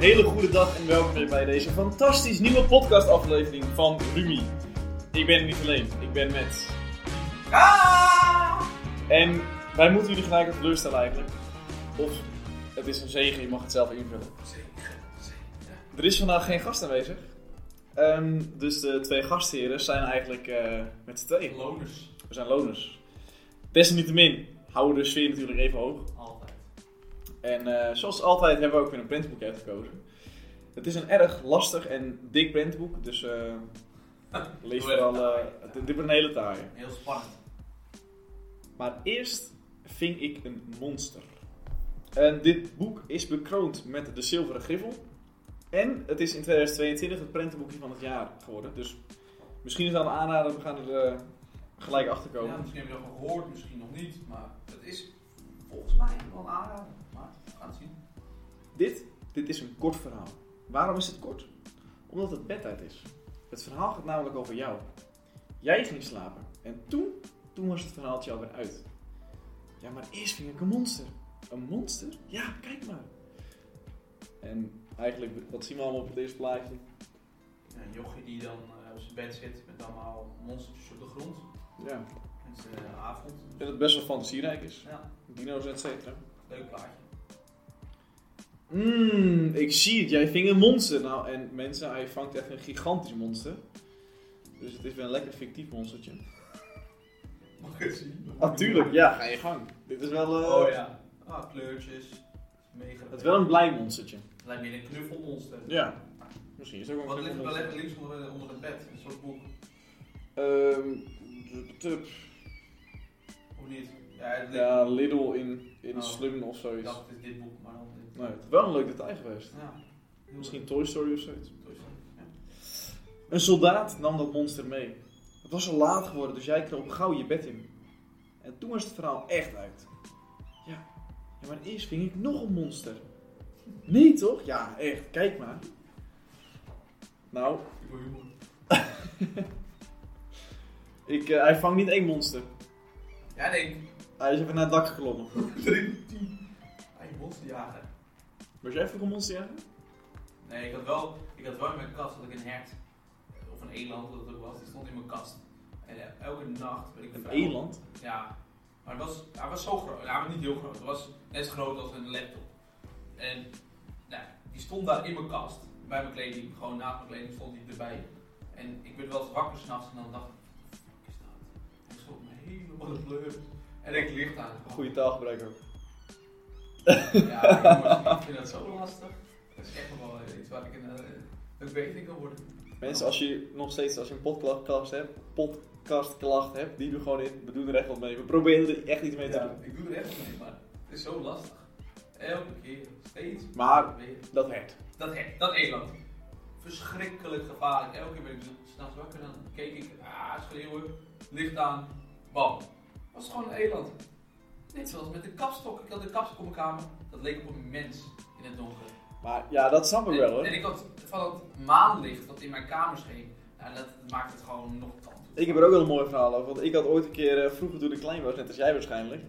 Een hele goede dag en welkom weer bij deze fantastisch nieuwe podcastaflevering van Rumi. Ik ben er niet alleen, ik ben met... Ah! En wij moeten jullie gelijk op teleurstellen eigenlijk. Of het is een zegen, je mag het zelf invullen. Zeker, zeker. Er is vandaag geen gast aanwezig. Ehm, dus de twee gastheren zijn eigenlijk eh, met z'n tweeën. Loners. We zijn loners. Desalniettemin houden we de sfeer natuurlijk even hoog. En eh, zoals altijd hebben we ook weer een prentenboek uitgekozen. Het is een erg lastig en dik prentenboek, dus eh lees vooral... taai. het- dit wordt een hele taaie. Heel spannend. Maar eerst ving ik een monster. En dit boek is bekroond met de zilveren griffel. En het is in 2022 het prentenboekje van het jaar geworden. Dus misschien is het aan aanraden, we gaan er gelijk achter komen. Ja, misschien heb je dat gehoord, misschien nog niet. Maar het is volgens mij wel een aanrader. Maar we gaan het zien. Dit, dit is een kort verhaal. Waarom is het kort? Omdat het bedtijd is. Het verhaal gaat namelijk over jou. Jij ging slapen. En toen, toen was het verhaaltje alweer uit. Ja, maar eerst ving ik een monster. Een monster? Ja, kijk maar. En eigenlijk, wat zien we allemaal op het eerste plaatje? Een jochie die dan eh, op zijn bed zit met allemaal monstertjes op de grond. Ja. En zijn uh, avond. Denk dat het best wel fantasierijk is. Ja, Dino's, et cetera. leuk plaatje. Mmm, ik zie het. Jij ving een monster. Nou, en mensen, hij vangt echt een gigantisch monster. Dus het is wel een lekker fictief monstertje. Mag ik het zien? Natuurlijk, ja, ga je gang. Dit is wel, eh, Oh ja. Ah, kleurtjes. Mega. het is wel een blij monstertje. Het lijkt meer een knuffelmonster. Ja. Misschien is het ook wel Wat een ligt er wel monster. lekker links onder, onder het bed? Een soort boek. Ehm, tup. Of niet? Ja, het ligt- ja, Lidl in, in Oh. Slum of Ik zoiets. dacht, het is dit boek, maar dan dit. Nee, het is wel een leuk detail geweest. Ja. Misschien Toy Story of zoiets. leuk. Ja. Een soldaat nam dat monster mee. Het was al laat geworden, dus jij kroop gauw je bed in. En toen was het verhaal echt uit. Ja, ja maar eerst ving ik nog een monster. Nee toch? Ja, echt. Kijk maar. Nou, Ik eh, hij vangt niet één monster. Ja, denk. Hij is even naar het dak geklommen. 3 10. Hij monsterjager. Was jij vroeger monsterjager? Nee, ik had wel, ik had wel in mijn kast had ik een hert. Of een eland, wat het ook was. Die stond in mijn kast. En eh, elke nacht werd ik Een vuil. eland? Ja. Maar het was, hij was zo groot. Ja, maar niet heel groot. Het was net zo groot als een laptop. En nou, die stond daar in mijn kast. Bij mijn kleding. Gewoon naast mijn kleding stond hij erbij. En ik werd wel eens wakker s'nachts en dan dacht ik, wat is dat? En ik schrok me helemaal de kleur. En ik licht aan. Goede taalgebruik ook. Ja, jongens, ik vind dat zo lastig. Dat is echt wel iets waar ik een, uh, een beter in kan worden. Mensen, als je nog steeds als je een podcast hebt, podcastklacht hebt, die doe gewoon in. We doen er echt wat mee. We proberen er echt iets mee te Ja, doen. ik doe er echt mee, maar het is zo lastig. Elke keer, steeds Maar weer. dat hert. Dat, he- dat eland. Verschrikkelijk gevaarlijk. Elke keer ben ik s'nachts wakker, dan keek ik, ah, schreeuwen, licht aan, bam. Was gewoon een eland. Net zoals met de kapstok. Ik had de kapstok op mijn kamer, dat leek op een mens in het donker. Maar ja, dat snap ik wel En, hoor. en ik had van het maanlicht dat in mijn kamer scheen, nou, dat maakt het gewoon nog tand. Ik heb er ook wel een mooi verhaal over. Want ik had ooit een keer, eh, vroeger toen ik klein was, net als jij waarschijnlijk,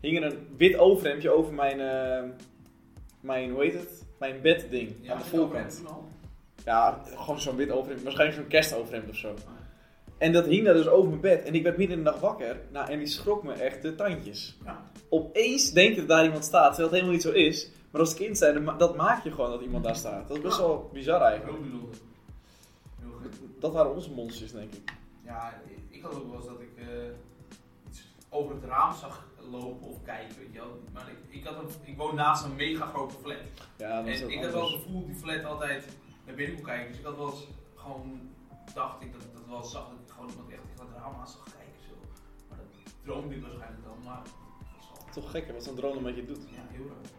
hing er een wit overhemdje over mijn, eh, mijn hoe heet het? Mijn bedding Ja, aan de voorkant. Ja, gewoon zo'n wit overhemd. Waarschijnlijk zo'n kerstoverhemd of zo. En dat hing daar dus over mijn bed. En ik werd midden in de nacht wakker. Nou, en die schrok me echt de tandjes. Ja. Opeens denk je dat daar iemand staat, terwijl het helemaal niet zo is. Maar als kind zijn, dat maak je gewoon dat iemand daar staat. Dat is best wel bizar eigenlijk. Heel. Dat waren onze monsters, denk ik. Ja, ik had ook wel eens dat ik eh, iets over het raam zag lopen of kijken, weet je wel. Maar ik, ik, had een, ik woon naast een mega grote flat. Ja, dat En ik had wel het gevoel dat die flat altijd naar binnen kon kijken. Dus ik had wel eens gewoon, dacht ik dat ik dat wel zag, dat ik gewoon iemand echt tegen het raam aan zag kijken. Zo. Maar dat droomde ik waarschijnlijk dan, maar dat was Toch gek hè, wat zo'n drone met je doet. ja, heel raar.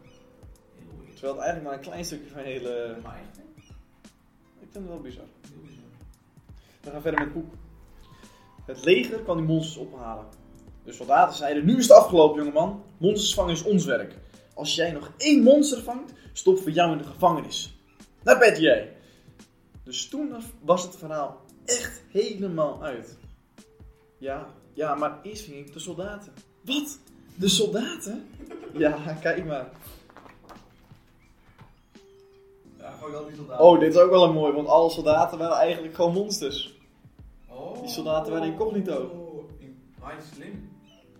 Heel weird. Terwijl het eigenlijk maar een klein stukje van je hele... Maar echt, hè? Ik vind het wel bizar. heel bizar. We gaan verder met Koek. Het leger kwam die monsters ophalen. De soldaten zeiden, nu is het afgelopen jongeman. Monsters vangen is ons werk. Als jij nog één monster vangt, stoppen we jou in de gevangenis. Naar bed jij. Dus toen was het verhaal echt helemaal uit. Ja, ja, maar eerst ving ik de soldaten. Wat? De soldaten? Ja, kijk maar. Ja, al die soldaten. Oh, dit is ook wel een mooi, want alle soldaten waren eigenlijk gewoon monsters. Oh. die soldaten waren incognito. Oh, in- ah, slim.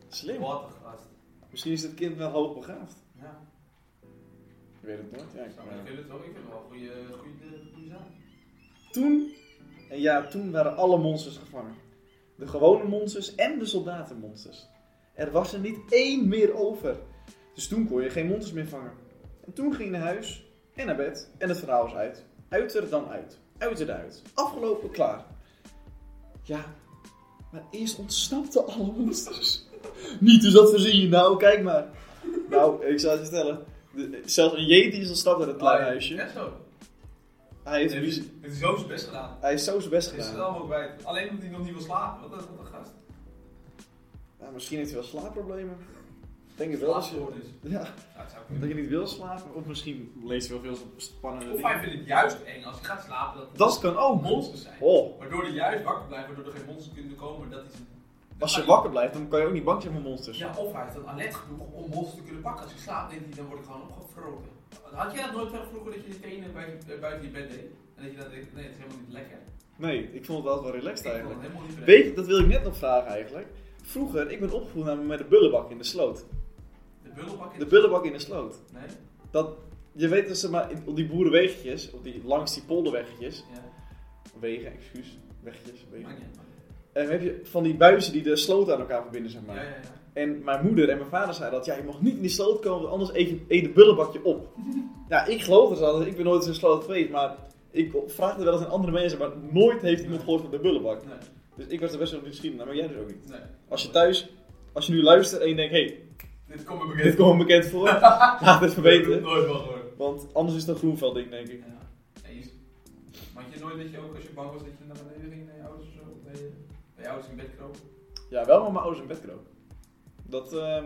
Slim. Wat een gast. Misschien is dit kind wel hoogbegaafd. Ja. Ik weet het nooit. Ja, ik, Zo, ik vind het wel, ik vind het wel een goede, goede, goede zaak. Toen, en ja, toen waren alle monsters gevangen. De gewone monsters en de soldatenmonsters. Er was er niet één meer over. Dus toen kon je geen monsters meer vangen. En toen ging je naar huis en naar bed en het verhaal was uit. Uit er dan uit. Uit er uit. Afgelopen, klaar. Ja, maar eerst ontsnapten alle monsters. Niet dus dat verzin je. Nou, kijk maar. Nou, ik zou het je vertellen. Zelfs een Yeti is ontsnapt uit het kleine ja. huisje. Zo. Hij heeft, Het is, het is zo zijn best gedaan. hij is zo zijn best Het is het gedaan. allemaal kwijt. Alleen omdat hij nog niet wil slapen. Wat een, wat een gast. Nou, misschien heeft hij wel slaapproblemen. Ik denk het wel. Als je, Slaapstoornis. ja, dat je niet wil slapen. Of misschien leest hij wel veel spannende Of hij dingen. vindt het juist eng als hij gaat slapen dat er Dat kan ook. monsters zijn. Oh, Waardoor hij juist wakker blijft, waardoor er geen monsters kunnen komen. Dat hij zijn- als je hij- wakker blijft, dan kan je ook niet bang zijn voor monsters. Ja, of hij is dan alert genoeg om monsters te kunnen pakken. Als ik slaap, denkt hij, dan word ik gewoon opgevroren. Had jij dat nooit wel vroeger dat je je tenen buiten, eh, buiten je bed deed? En dat je denkt, nee, het is helemaal niet lekker. Nee, ik vond het altijd wel relaxed Ik vond het eigenlijk. niet Weet je, dat wil ik net nog vragen eigenlijk. Vroeger, ik ben opgevoed namelijk met de bullenbak in de sloot. De bullenbak in De bullenbak in de sloot. Nee? Dat, je weet dat ze maar op die boerenweggetjes, op die, langs die polderweggetjes, Ja. wegen, excuus, weggetjes, wegen. Niet niet En heb je van die buizen die de sloot aan elkaar verbinden, zeg maar. Ja, ja, ja. En mijn moeder en mijn vader zeiden dat, ja, je mag niet in die sloot komen, want anders eet je eet het bullenbakje op. ja, ik geloof het altijd, ik ben nooit in een sloot geweest, maar ik vraagde wel eens aan andere mensen, maar nooit heeft iemand gehoord van de bullenbak. Nee, Dus ik was er best wel nieuwsgierig naar, maar jij dus ook niet. nee. Als je thuis, als je nu luistert en je denkt, hé, hey, Dit komt me bekend. dit komt me bekend voor, laat het Ik nooit wel gehoord. Want anders is het een groenveld ding, denk ik. Ja. Maar had je nooit dat je ook als je bang was dat je naar beneden ging naar je ouders of zo? Of bij je, bij je ouders in bed kroop? Ja, wel maar mijn ouders in bed kroop. Dat, ehm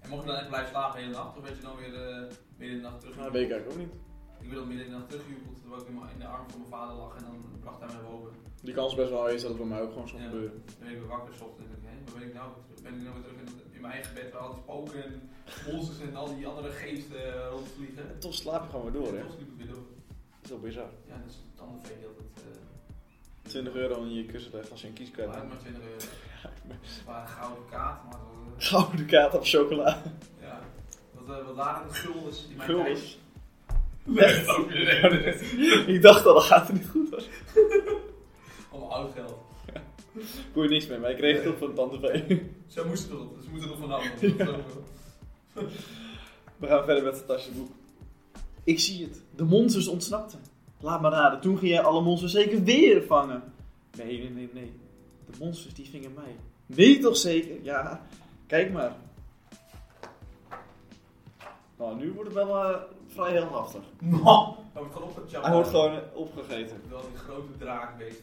En mocht je dan echt blijven slapen de hele nacht? Of werd je dan weer eh, midden in de nacht terug? nou, dat weet ik eigenlijk ook niet. Ik ben dan midden in de nacht teruggejubeld terwijl ik in, de arm van mijn vader lag en dan bracht hij mij boven. Die kans is best wel aanwezig dat het bij mij ook gewoon zou Ja. gebeuren. Dan ben ik weer wakker zocht en denk ik, hé, waar ben ik nou weer terug? Ben ik nou weer terug in, in mijn eigen bed waar al die spoken en monsters en al die andere geesten eh, rondvliegen? En toch slaap je gewoon weer door, hè. Toch sliep ik weer door. Dat is wel bizar. Ja, dat is het andere vee dat het... eh 20 euro in je kussen legt als je een waren hebt. maar 20 euro. Het waren gouden kaart, maar dat eh, Gouden kaart op chocola. ja. Wat, eh, wat waren de guldens in mijn Guldens. Nee, dat ook weer. ik dacht al, dat gaat het niet goed hoor. Allemaal oud geld. Kon je niks mee, maar ik kreeg het op van Tante V. Ze moesten er, ze moeten er vanaf. is ook- We gaan verder met het fantastische boek. Ik zie het. De monsters ontsnapten. Laat maar raden, toen ging jij alle monsters zeker weer vangen. Nee, nee, nee, nee. De monsters die vingen mij. Nee, toch zeker? Ja, kijk maar. Nou, nu wordt het wel eh, vrij heldhaftig. Nou, hij wordt gewoon. Hij wordt gewoon eh, opgegeten. Wel die grote draakbeest.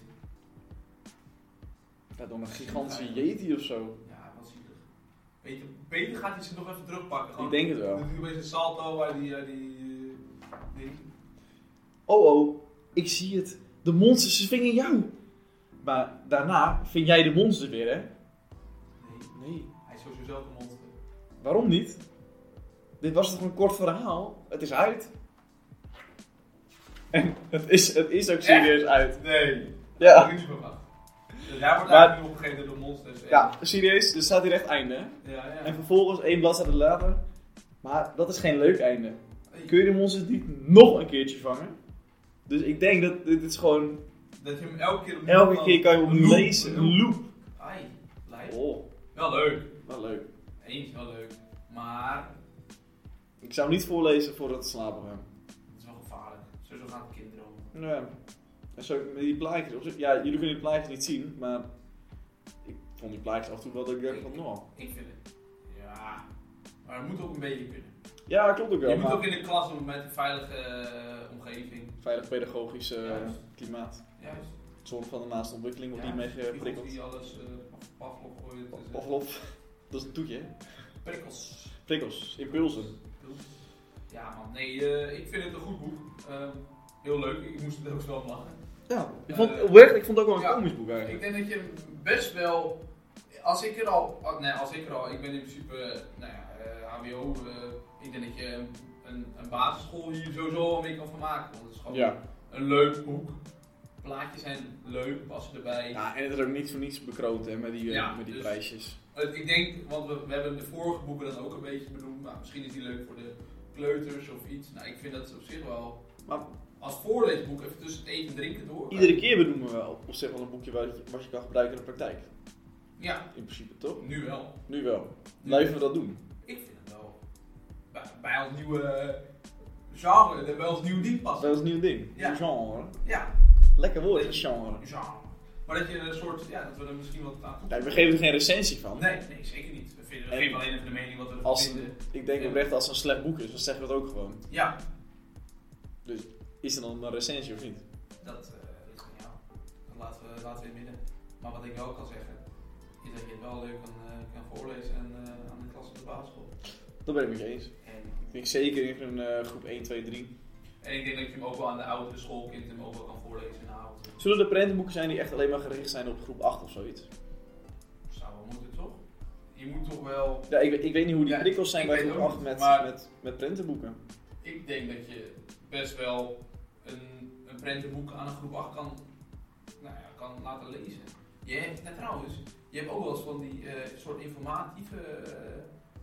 Ja, door een gigantische yeti of zo. Ja, wel zielig. Weet je, beter gaat hij ze nog even terugpakken. Gewoon, Ik denk het wel. Hij opeens een salto waar die... eh, die. Oh oh, ik zie het. De monsters vingen jou. Maar daarna ving jij de monsters weer, hè? Nee, hij is sowieso zelf een monster. Waarom niet? Dit was toch een kort verhaal? Het is uit. En het is, het is ook serieus uit. Nee. Dat Ja. niet verwacht. Dus hij wordt Maar- eigenlijk nu opgegeten door monsters. En- Ja, serieus. Er staat hier echt einde, hè? Ja, ja. En vervolgens één bladzijde later. Maar dat is geen leuk einde. Kun je de monsters niet nog een keertje vangen? Dus ik denk dat dit is gewoon... Dat je hem elke keer opnieuw Elke keer kan je hem loop, lezen. een Een loop. Ai, lijp. Oh, Wel leuk. wel leuk. Eens wel leuk. Maar Ik zou hem niet voorlezen voordat het slapen het is wel gevaarlijk. Sowieso gaan de kinderen om. Ja. En zo met die plaatjes. Ja, jullie kunnen die plaatjes niet zien, maar ik vond die plaatjes af en toe wel dat ik dacht van, nou. Ik vind het. Ja. Maar het moet ook een beetje kunnen. Ja, klopt ook wel. je moet maar ook in de klas met een veilige eh, omgeving. Veilig pedagogisch eh, klimaat. Juist. Zorg van de naaste ontwikkeling wordt Ja, niet mee geprikkeld. die alles eh Pavlov het Pavlov, dat is een toetje, hè? Prikkels. Prikkels, impulsen. Ja man, nee, eh, ik vind het een goed boek. Ehm, heel leuk, ik moest er ook wel lachen. Ja, ik vond, oprecht, ik vond het ook wel een ja. komisch boek Ik eigenlijk. denk dat je best wel, als ik er al, oh, nee, als ik er al, ik ben in principe, nou ja, eh, HBO, eh, ik denk dat je een, een basisschool hier sowieso wel mee kan van maken. Want het is gewoon Ja. een leuk boek. Plaatjes zijn leuk, passen erbij. ja, en het is ook niet voor niets bekroond hè, met die, eh, Ja, met die dus- prijsjes. Ik denk, want we, we hebben de vorige boeken dan ook een beetje benoemd. Maar misschien is die leuk voor de kleuters of iets. Nou, ik vind dat op zich wel. Maar Als voorleesboek even tussen het eten en drinken door. iedere keer benoemen we wel op zich wel een boekje wat je, wat je kan gebruiken in de praktijk. Ja, In principe, toch? nu wel. Nu wel. Blijven we dat doen? Ik vind het wel. Bij, bij ons nieuwe eh, genre, bij ons nieuwe ding Dat passen. is een nieuw ding. Ja. Genre. Ja, Lekker woord, genre. genre. Maar dat je een soort, ja, dat we er misschien wat aan. Kijk, we geven er geen recensie van. Nee, nee, zeker niet. We, vinden, we En geven alleen even de mening wat we Als vinden. Ik denk oprecht als het een slecht boek is, dan zeggen we het ook gewoon. Ja, Is er dan een recensie of niet? dat eh aan jou. Dat laten we, laten we in midden. Maar wat ik wel kan zeggen, is dat je het wel leuk kan, eh, kan voorlezen en, eh, aan de klas op de basisschool. Dat ben ik met je eens. En, Ik denk zeker in een groep 1, 2, 3. En ik denk dat je hem ook wel aan de oudere schoolkind hem ook wel kan voorlezen in de avond. Zullen er prentenboeken zijn die echt alleen maar gericht zijn op groep 8 of zoiets? Zou wel moeten, toch? Je moet toch wel... Ja, ik, weet- ik weet niet hoe die Ja, prikkels zijn bij groep ook 8 niet, met, maar- met, met prentenboeken. Ik denk dat je best wel een, een prentenboek aan een groep 8 kan, nou ja, kan laten lezen. Je hebt, nou, trouwens, je hebt ook wel eens van die eh, soort informatieve...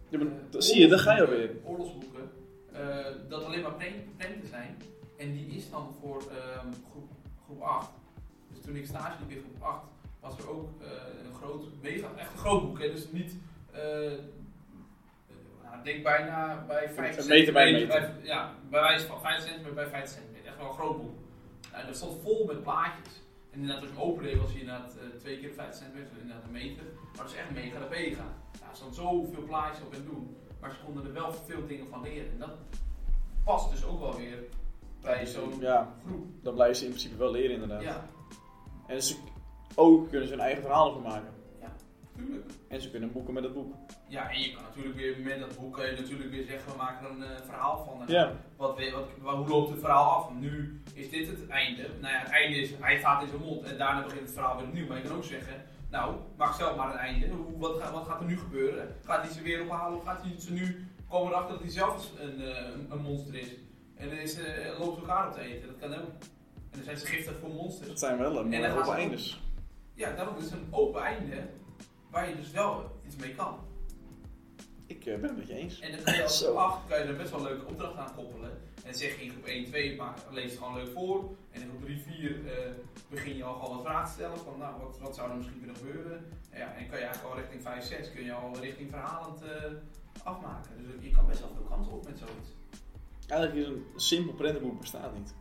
Ja, maar eh, zie je, daar ga je alweer. Oorlogsboeken, eh, dat alleen maar prenten zijn. En die is dan voor ehm, groep, groep 8. Dus toen ik stage liep in groep 8, was er ook eh, een groot, mega, echt een groot boek. Hè? Dus niet, nou, ik denk bijna bij 5 Een meter bij een centimeter. bij- ja, bij wijze van 5 centimeter bij 5 centimeter. Echt wel een groot boek. Nou, dat stond vol met plaatjes. En inderdaad, als je opende, was hij inderdaad twee keer 5 centimeter, inderdaad een meter. Maar dat is echt mega de mega. Nou, er stond zoveel plaatjes op en doen. Maar ze konden er wel veel dingen van leren. En dat past dus ook wel weer bij zo'n Ja, groep. dan blijven ze in principe wel leren inderdaad. Ja, En ze, ook kunnen ze hun eigen verhalen van maken. tuurlijk. En ze kunnen boeken met het boek. Ja, en je kan natuurlijk weer met dat boek kan je natuurlijk weer zeggen, we maken er een eh, verhaal van. En Ja, wat, wat, wat- hoe loopt het verhaal af? Nu is dit het einde. Nou ja, het einde is, hij gaat in zijn mond en daarna begint het verhaal weer opnieuw. Maar je kan ook zeggen, nou, maak zelf maar een einde. Hoe, wat, gaat, wat gaat er nu gebeuren? Gaat hij ze weer ophalen of gaat hij ze nu komen erachter dat hij zelf een, eh, een, een monster is? En dan is, eh, loopt ze elkaar op te eten. Dat kan ook. En dan zijn ze giftig voor monsters. dat zijn wel een En gaan open eindes. Ja, daarom is een open einde waar je dus wel iets mee kan. Ik eh, ben het met je eens. En dan kan je als 8 kan je er best wel een leuke opdracht aan koppelen. En zeg je in groep 1, 2, maak, lees het gewoon leuk voor. En in groep 3, 4 eh, begin je al al wat vragen te stellen van nou, wat, wat zou er misschien kunnen gebeuren. Ja, en kan je eigenlijk al richting 5, 6 kun je al richting verhalend eh, afmaken. Dus je kan best wel veel kanten op met zoiets. Eigenlijk is een simpel prentenboek bestaat niet.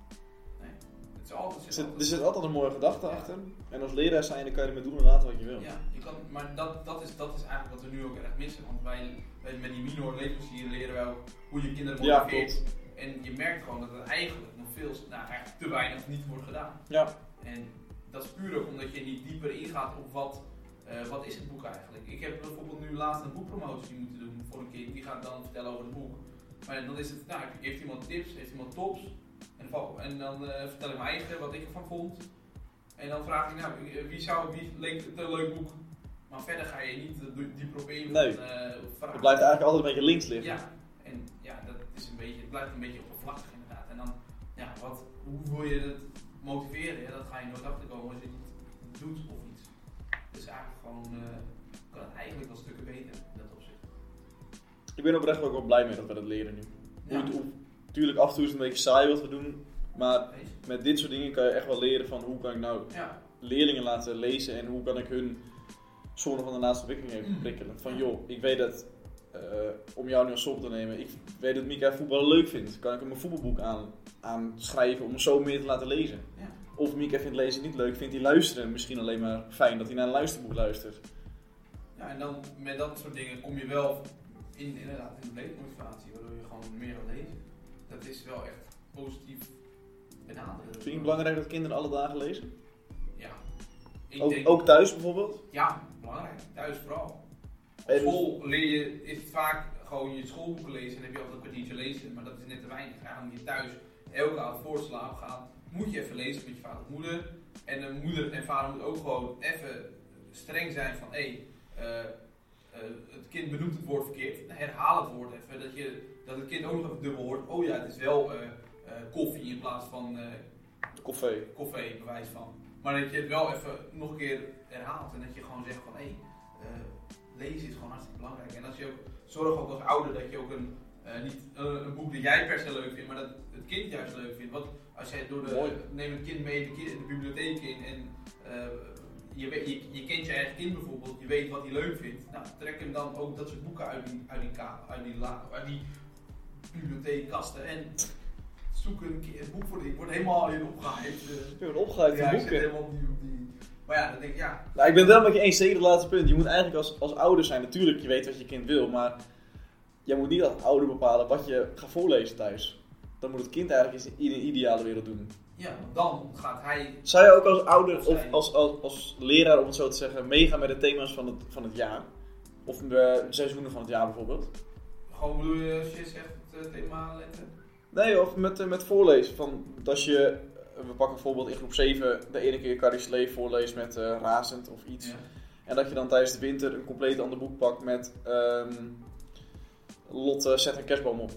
Het is altijd, Er het is zit, altijd- er zit altijd een mooie gedachte achter. En als leraar zijn, dan kan je ermee doen en laten wat je wil. Ja, je kan, maar dat, dat, is, dat is eigenlijk wat we nu ook erg missen. Want wij, wij met die minor leesplezier leren wij ook hoe je kinderen Ja, motiveert. klopt. En je merkt gewoon dat het eigenlijk nog veel, nou eigenlijk te weinig niet wordt gedaan. Ja, En dat is puur ook omdat je niet dieper ingaat op wat, eh, wat is het boek eigenlijk. Ik heb bijvoorbeeld nu laatst een boekpromotie moeten doen voor een kind. Die gaat dan vertellen over het boek. Maar dan is het, nou, heeft iemand tips, heeft iemand tops. En, en dan eh, vertel ik mijn eigen, wat ik ervan vond. En dan vraag ik, nou, wie, zou, wie leek het een leuk boek? Maar verder ga je niet eh, dieper op in. Nee. eh, het blijft eigenlijk altijd een beetje links liggen. Ja, is een beetje, het blijft een beetje oppervlakkig inderdaad. En dan, ja, wat, hoe wil je het motiveren? Ja, dat ga je nooit achterkomen als je het niet doet of iets. Dus eigenlijk gewoon, eh, kan het eigenlijk wel stukken beter in dat opzicht. Ik ben oprecht ook wel blij mee dat we dat leren nu. Ja, Hoe, tuurlijk, af en toe is het een beetje saai wat we doen. Maar met dit soort dingen kan je echt wel leren van hoe kan ik nou ja, leerlingen laten lezen en hoe kan ik hun zone van de laatste ontwikkeling even Mm. prikkelen. Van joh, ik weet dat, om jou nu als op te nemen, ik weet dat Mika voetballen leuk vindt. Kan ik hem een voetbalboek aan, aan schrijven om hem zo meer te laten lezen? ja. Of Mika vindt lezen niet leuk, vindt hij luisteren misschien alleen maar fijn dat hij naar een luisterboek luistert. ja, en dan met dat soort dingen kom je wel in, inderdaad in de leefmotivatie, waardoor je gewoon meer gaat lezen. Dat is wel echt positief benaderen. Vind je het belangrijk dat kinderen alle dagen lezen? Ja. Ik Ook, denk, ook thuis bijvoorbeeld? Ja, belangrijk. Thuis vooral. En- school leer je, is het vaak gewoon je schoolboeken lezen en heb je altijd een kwartiertje lezen, maar dat is net te weinig. Moet je thuis elke avond voor slapen gaan, moet je even lezen met je vader of moeder. En de moeder en vader moeten ook gewoon even streng zijn van, hé, hey, eh, eh, het kind benoemt het woord verkeerd, herhaal het woord even, dat je dat het kind ook nog even dubbel hoort. Oh ja, het is wel eh, koffie in plaats van Koffie. koffie, bewijs van. Maar dat je het wel even nog een keer herhaalt en dat je gewoon zegt van hé, eh, lezen is gewoon hartstikke belangrijk. En als je ook zorg ook als ouder dat je ook een, eh, niet eh, een boek dat jij per se leuk vindt, maar dat het kind juist leuk vindt. Want als jij door de, Mooi. neem een kind mee de, ki- de bibliotheek in en eh, je, weet, je, je kent je eigen kind bijvoorbeeld, je weet wat hij leuk vindt. Nou, trek hem dan ook dat soort boeken uit die, uit die, ka- uit die, la, uit die bibliotheekkasten en zoek een, een boek voor die. Ik word helemaal in opgehyped. eh. Ik ben Ja, van ik zit boeken. helemaal op die, op die... Maar ja, dan denk ik, ja, Nou, ik ben het wel met je eens, zeker het laatste punt. Je moet eigenlijk als, als ouder zijn, natuurlijk, je weet wat je kind wil, maar jij moet niet als ouder bepalen wat je gaat voorlezen thuis. Dan moet het kind eigenlijk in een ideale wereld doen. ja, want dan gaat hij... Zou je ook als ouder Of als, als, als leraar, om het zo te zeggen, meegaan met de thema's van het, van het jaar? Of de seizoenen van het jaar bijvoorbeeld? Gewoon bedoel je, als je zegt het eh, thema letten? Nee, of met, eh, met voorlezen. Van, dat je, eh, we pakken bijvoorbeeld in groep 7 de ene keer Carrie Slee voorleest met eh, Razend of iets. Ja. En dat je dan tijdens de winter een compleet ander boek pakt met ehm Lotte zet een kerstboom op.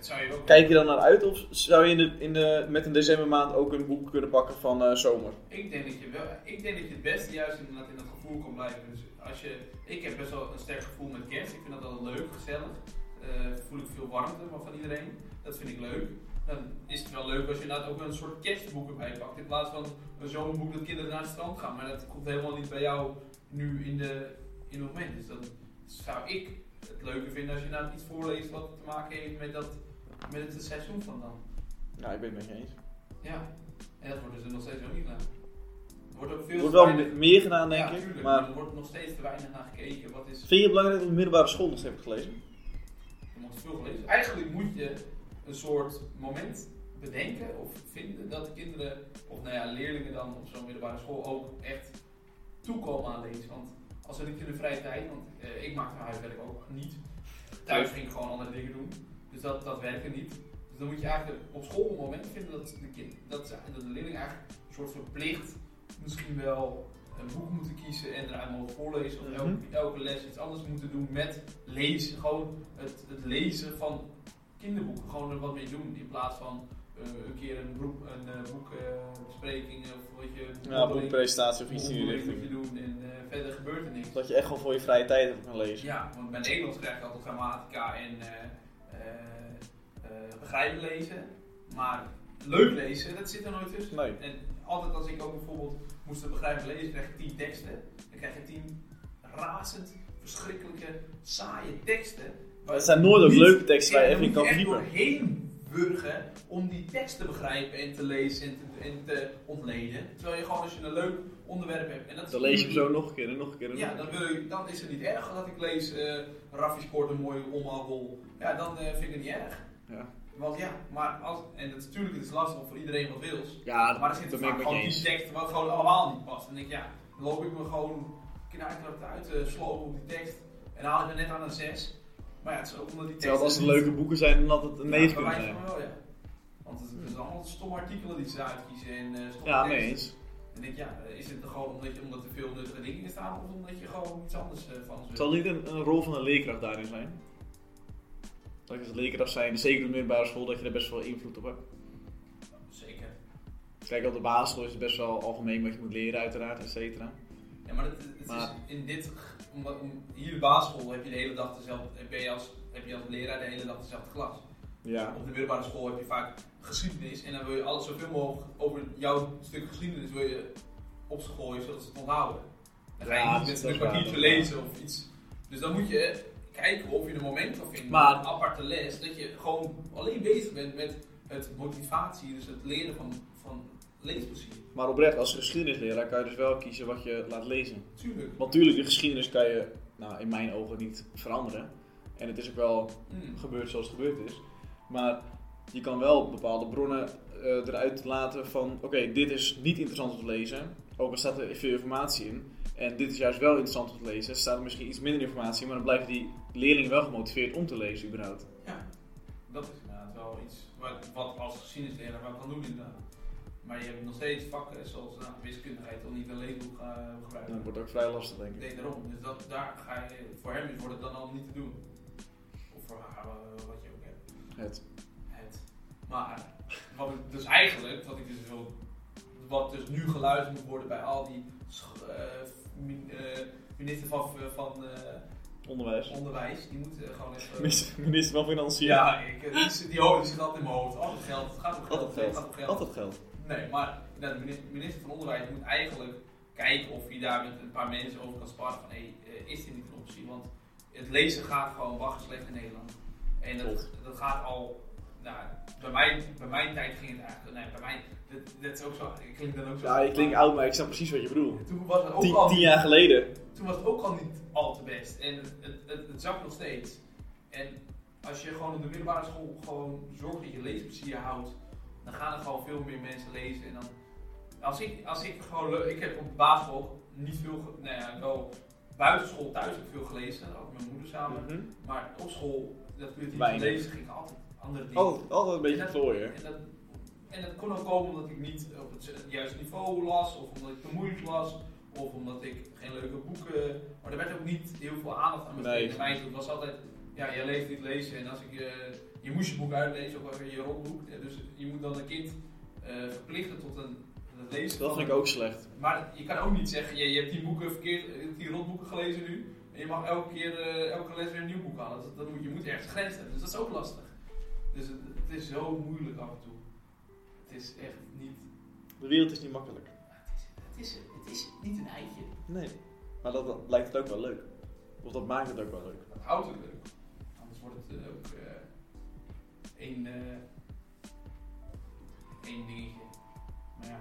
Zou je ook... Kijk je dan naar uit of zou je in de, in de, met een decembermaand ook een boek kunnen pakken van eh, zomer? Ik denk dat je wel... Ik denk dat je het beste juist inderdaad in dat gevoel kan blijven. Dus als je... Ik heb best wel een sterk gevoel met kerst. Ik vind dat wel leuk, gezellig. Eh voel ik veel warmte van iedereen. Dat vind ik leuk. Dan is het wel leuk als je inderdaad ook een soort kerstboek erbij pakt. In plaats van een zomerboek dat kinderen naar het strand gaan. Maar dat komt helemaal niet bij jou nu in, de, in het moment. Dus dan zou ik het leuker vinden als je nou iets voorleest wat te maken heeft met, dat, met het seizoen van dan. Nou, ik ben het met je eens. Ja, en dat wordt dus nog steeds ook niet gedaan. Er wordt ook veel wordt wel weinig- meer gedaan, denk ja, ik. tuurlijk, Maar er wordt nog steeds te weinig naar gekeken. Wat is, vind je het belangrijk dat je middelbare school nog hebt gelezen? er moet veel gelezen. Eigenlijk moet je een soort moment bedenken of vinden dat de kinderen, of nou ja, leerlingen dan op zo'n middelbare school ook echt toekomen aan lezen. Want als ze niet in de vrije tijd, want eh, ik maak mijn huiswerk ook niet. Thuis ging ik gewoon andere dingen doen. Dus dat, dat werkte niet. Dus dan moet je eigenlijk op school een moment vinden dat de, kind, dat, ze, dat de leerling eigenlijk een soort verplicht misschien wel een boek moeten kiezen en eruit mogen voorlezen. Of Mhm. elke, elke les iets anders moeten doen met lezen. Gewoon het, het lezen van kinderboeken. Gewoon er wat mee doen. In plaats van eh, een keer een, boek, een eh, boekbespreking of wat je... Ja, boekpresentatie of iets in die richting. moet je doen en eh, verder gebeurt er niks. Dat je echt gewoon voor je vrije tijd hebt kan lezen. Ja, want bij Nederlands krijg je altijd grammatica en eh, eh, eh, begrijpen lezen. Maar leuk lezen, dat zit er nooit tussen. Nee. En altijd als ik ook bijvoorbeeld moest begrijpen lezen, krijg je tien teksten. Dan krijg je tien razend, verschrikkelijke, saaie teksten. Het zijn nooit ook leuke teksten waar je even in kan verdiepen. echt doorheen burgen om die tekst te begrijpen en te lezen en te, en te ontleden. Terwijl je gewoon als je een leuk onderwerp hebt. En dat Dan lees je hem zo nog een keer en nog een keer en ja, dan, wil je, dan is het niet erg dat ik lees uh, Raffi Sport een mooie omhaal. Ja, dan eh, vind ik het niet erg. Ja. Want ja, maar als, en het is natuurlijk het is lastig voor iedereen wat wil. Ja, Maar er zit dat vaak gewoon die tekst wat gewoon allemaal niet past. En ik, ja, dan loop ik me gewoon knijterend uit te slopen op die tekst. En dan haal ik er net aan een 6. Maar ja, het is ook omdat die tekst. Terwijl als het leuke boeken zijn, dan had het een 9 kunnen zijn. wel, ja. Want het, het is allemaal stomme artikelen die ze uitkiezen en eh stomme Ja, teksten. eens. En ik, ja, is het gewoon omdat, je, omdat er veel nuttige dingen in staan of omdat je gewoon iets anders eh, van ze Zal niet een, een rol van een leerkracht daarin zijn? Dat je als leerkracht zijn, zeker op de middelbare school, dat je er best wel invloed op hebt. Zeker. Kijk, op de basisschool is het best wel algemeen wat je moet leren, uiteraard, et cetera. Ja, maar het, het Maar- is in dit, omdat, om, hier de basisschool heb je de hele dag dezelfde, heb je als, heb je als leraar de hele dag dezelfde klas. Ja. Op de middelbare school heb je vaak geschiedenis en dan wil je alles zoveel mogelijk over jouw stuk geschiedenis wil je op school gooien zodat ze het onthouden. Dan ga je Ja, niet met een kwartiertje lezen of iets. Dus dan moet je kijken of je een moment kan vinden, Maar- een aparte les, dat je gewoon alleen bezig bent met het motivatie, dus het leren van, van leesplezier. Maar oprecht, als geschiedenisleraar kan je dus wel kiezen wat je laat lezen. Tuurlijk. Want natuurlijk, de geschiedenis kan je, nou, in mijn ogen niet veranderen. En het is ook wel Mm. gebeurd zoals het gebeurd is. Maar je kan wel bepaalde bronnen eh, eruit laten van, oké, dit is niet interessant om te lezen. Ook al staat er veel informatie in. En dit is juist wel interessant om te lezen. Er staat er misschien iets minder informatie in, maar dan blijven die leerlingen wel gemotiveerd om te lezen überhaupt. Ja, dat is inderdaad wel iets wat, wat als geschiedenisleraar wel kan doen inderdaad. Maar je hebt nog steeds vakken zoals nou, wiskunde ga je toch niet een leesboek gaan En gebruiken. dat wordt ook vrij lastig, denk ik. Nee, daarom. Dus dat, daar ga je, voor hem wordt het dan al niet te doen. Of voor haar, eh, wat je ook hebt. Het. Het. Maar, wat ik dus eigenlijk, wat ik dus wil, wat dus nu geluisterd moet worden bij al die eh, min- eh, minister van, van eh, Onderwijs. onderwijs, die moeten gewoon even... Minister, minister van Financiën. Ja, ik, eh, die, die, hoofd- die zit altijd in mijn hoofd. Altijd geld, het gaat om geld. Altijd geld. geld. Altijd geld. Nee, maar de minister, minister van Onderwijs moet eigenlijk kijken of hij daar met een paar mensen over kan sparren van hé, eh, is dit niet een optie? Want het lezen gaat gewoon wachten slecht in Nederland. En dat, dat gaat al, nou, bij, mij, bij mijn tijd ging het eigenlijk, nee, bij mij, dit, dit is ook zo, ik klink dan ook zo. Ja, je klinkt oud, maar ik snap precies wat je bedoelt. Toen was het ook Tien, al tien jaar geleden. toen was het ook al niet al te best. En het, het, het, het zakt nog steeds. En als je gewoon in de middelbare school gewoon zorgt dat je leesplezier houdt, dan gaan er gewoon veel meer mensen lezen. En dan, als ik, als ik gewoon, ik heb op basisschool niet veel, nou ja, wel buitenschool thuis heb ik veel gelezen, ook met mijn moeder samen. Mhm. Maar op school, dat kun je niet lezen, ging altijd andere dingen. Altijd, altijd een beetje klooien. En dat, en dat kon ook komen omdat ik niet op het juiste niveau las, of omdat ik te moeilijk las, of omdat ik geen leuke boeken. Maar er werd ook niet heel veel aandacht aan besteed. Nee. Mij het was altijd, ja, je leest niet lezen. En als ik, je moest je boek uitlezen, ook wel je rotboek. Ja, Dus je moet dan een kind eh, verplichten tot een, het lezen. Dat vind ik ook slecht. Maar je kan ook niet zeggen, je, je hebt die boeken verkeerd, eh, die rotboeken gelezen nu. En je mag elke keer, eh, elke les weer een nieuw boek halen. Dat, dat moet, je moet ergens grens hebben. Dus dat is ook lastig. Dus het, het is zo moeilijk af en toe. Het is echt niet. De wereld is niet makkelijk. Het is, het is niet een eitje. Nee. Maar dat, dat lijkt het ook wel leuk. Of dat maakt het ook wel leuk. Dat houdt het leuk. Anders wordt het eh, ook eh één, eh één dingetje. Maar ja,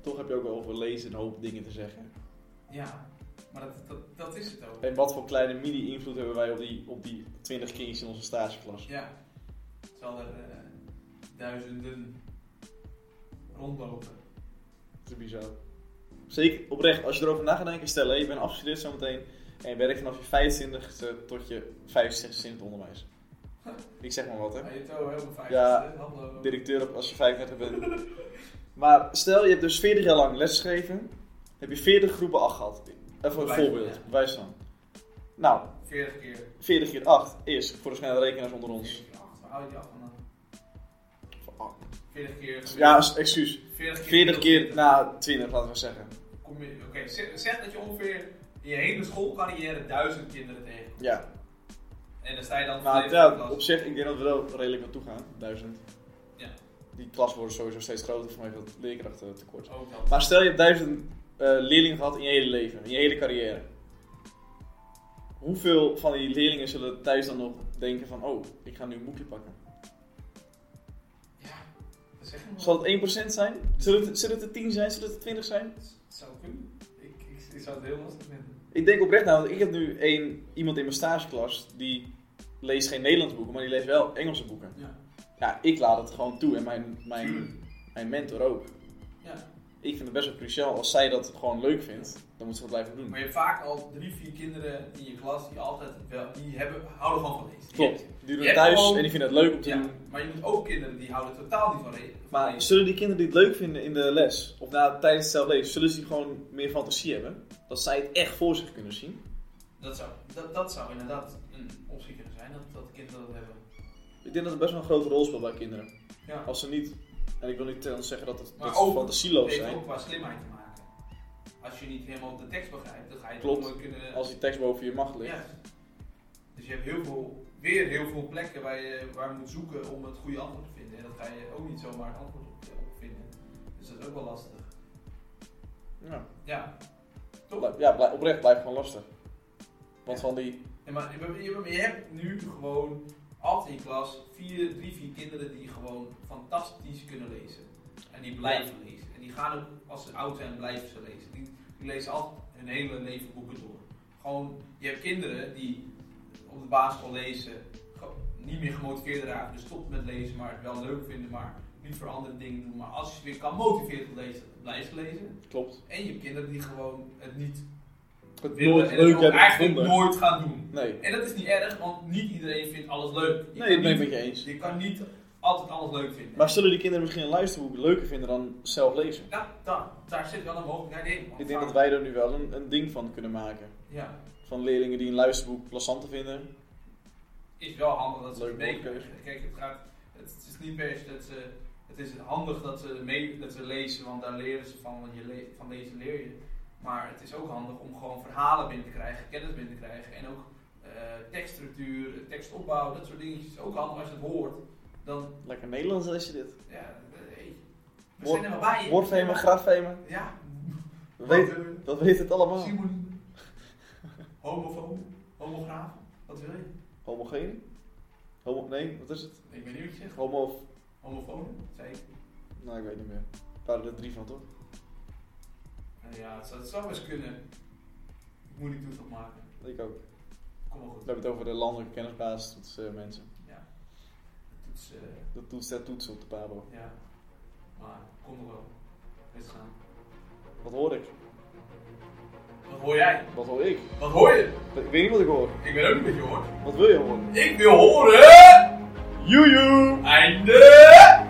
Toch heb je ook wel over lezen een hoop dingen te zeggen. ja. Maar dat, dat, dat is het ook. En wat voor kleine mini-invloed hebben wij op die, op die 20 kindjes in onze stageklas? Ja. Zal er eh, duizenden rondlopen. Dat is bizar. Zeker oprecht, als je erover na gaat denken, stel je bent afgestudeerd zometeen en je werkt vanaf je 25ste tot je 65ste in het onderwijs. Ik zeg maar wat hè. Ja, je hebt wel heel fijn. Ja, Hallo. Directeur op als je 35 bent. Maar stel je hebt dus 40 jaar lang lesgegeven, heb je 40 groepen 8 gehad. Even een van, voorbeeld, ja. bewijs van. Nou, 40 keer. 40 keer 8 is voor de snelle rekenaars onder ons. 40 keer 8. Waar hou je die af vandaan? Voor acht. 40 keer. Ja, excuus. 40 keer. 40 keer, nou 20 laten we zeggen. Oké, zeg, zeg dat je ongeveer in je hele schoolcarrière duizend kinderen tegenkomt. Ja, En dan sta je dan nou ja, op zich, ik denk dat we er wel redelijk naartoe gaan. 1000. Ja. Die klas wordt sowieso steeds groter vanwege dat leerkrachtentekort. Ook wel. Maar stel je hebt 1000 eh, leerlingen gehad in je hele leven, in je hele carrière. Hoeveel van die leerlingen zullen thuis dan nog denken van, oh, ik ga nu een boekje pakken? Zal het 1% zijn? Zullen het, zullen het er 10 zijn? Zullen het er 20 zijn? Het zou kunnen. Ik, ik, ik zou het heel lastig vinden. Ik denk oprecht nou, want ik heb nu één, iemand in mijn stageklas die leest geen Nederlandse boeken, maar die leest wel Engelse boeken. Ja. Ja, ik laat het gewoon toe en mijn, mijn, mijn mentor ook. Ja. Ik vind het best wel cruciaal, als zij dat gewoon leuk vindt, dan moet ze dat blijven doen. Maar je hebt vaak al drie, vier kinderen in je klas die altijd wel, die hebben, houden gewoon van lezen. Klopt, die doen het thuis gewoon- en die vinden het leuk om te Ja, doen. maar je moet ook kinderen die houden totaal niet van van Maar lezen. zullen die kinderen die het leuk vinden in de les, of na, tijdens het zelf lezen, zullen ze gewoon meer fantasie hebben? Dat zij het echt voor zich kunnen zien? Dat zou, dat, dat zou inderdaad een optie kunnen zijn, dat, dat kinderen dat hebben. Ik denk dat het best wel een grote rol speelt bij kinderen. Ja. Als ze niet, en ik wil niet zeggen dat, het, Maar dat ook- fantasieloos zijn. ook qua slimheid te maken. Als je niet helemaal de tekst begrijpt, dan ga je Klopt. kunnen... Als die tekst boven je macht ligt. Ja. Dus je hebt heel veel, weer heel veel plekken waar je, waar je moet zoeken om het goede antwoord te vinden. En dat ga je ook niet zomaar het antwoord op, vinden. Dus dat is ook wel lastig. Ja, Ja, toch? Ja oprecht blijft gewoon lastig. Want van die, Maar je, hebt nu gewoon altijd in je klas vier, drie, vier kinderen die gewoon fantastisch kunnen lezen. En die blijven lezen. En die gaan ook, als ze oud zijn, blijven ze lezen. Die, die lezen altijd hun hele leven boeken door. Gewoon, je hebt kinderen die op de basisschool lezen, niet meer gemotiveerd raken, dus stoppen met lezen, maar het wel leuk vinden, maar niet voor andere dingen doen. Maar als je weer kan motiveren tot lezen, ze lezen. klopt. En je hebt kinderen die gewoon het niet Het nooit leuk hebben eigenlijk gevonden. nooit gaan doen. Nee, En dat is niet erg, want niet iedereen vindt alles leuk. Je nee, dat ben ik niet- met je eens. Je kan niet altijd alles leuk vinden. Maar zullen die kinderen misschien een luisterboek leuker vinden dan zelf lezen? ja, daar, daar zit wel een mogelijkheid in. Ik denk dat wij er nu wel een, een ding van kunnen maken. Ja, Van leerlingen die een luisterboek plezanter vinden. is wel handig dat ze Leuk mee woordkeuze. Kijk, het, gaat, het is niet per se dat ze... Het is handig dat ze, mee, dat ze lezen, want daar leren ze van, want je le- van lezen leer je. Maar het is ook handig om gewoon verhalen binnen te krijgen, kennis binnen te krijgen. En ook eh, tekststructuur, tekstopbouw, dat soort dingetjes. is ook handig als je het hoort. Dan, Lekker Nederlands lees je dit. ja, eh, hey, we Woord- zijn er wel bij je. Woordfemen, grafemen. Ja. We weten, dat weet het allemaal. Homofoon. Homograaf. Wat wil je? Homogeen? Homo, nee, wat is het? Ik weet niet wat je zegt. Homo of... Homofoon, zei ik. Nou, ik weet niet meer. Er waren er drie van, toch? Eh, Ja, het zou, het zou best kunnen. Ik moet die toets opmaken. Ik ook. Kom maar goed. We hebben het over de landelijke kennisbasis toets, eh, mensen. Ja. De toets, eh, De toets der toetsen op de Pabo. ja. Maar, kom nog wel. Eens gaan. Wat hoor ik? Wat hoor jij? Wat hoor ik? Wat hoor je? Ik weet niet wat ik hoor. Ik weet ook niet wat je hoort. Wat wil je horen? Ik wil horen... Joejoe! Einde...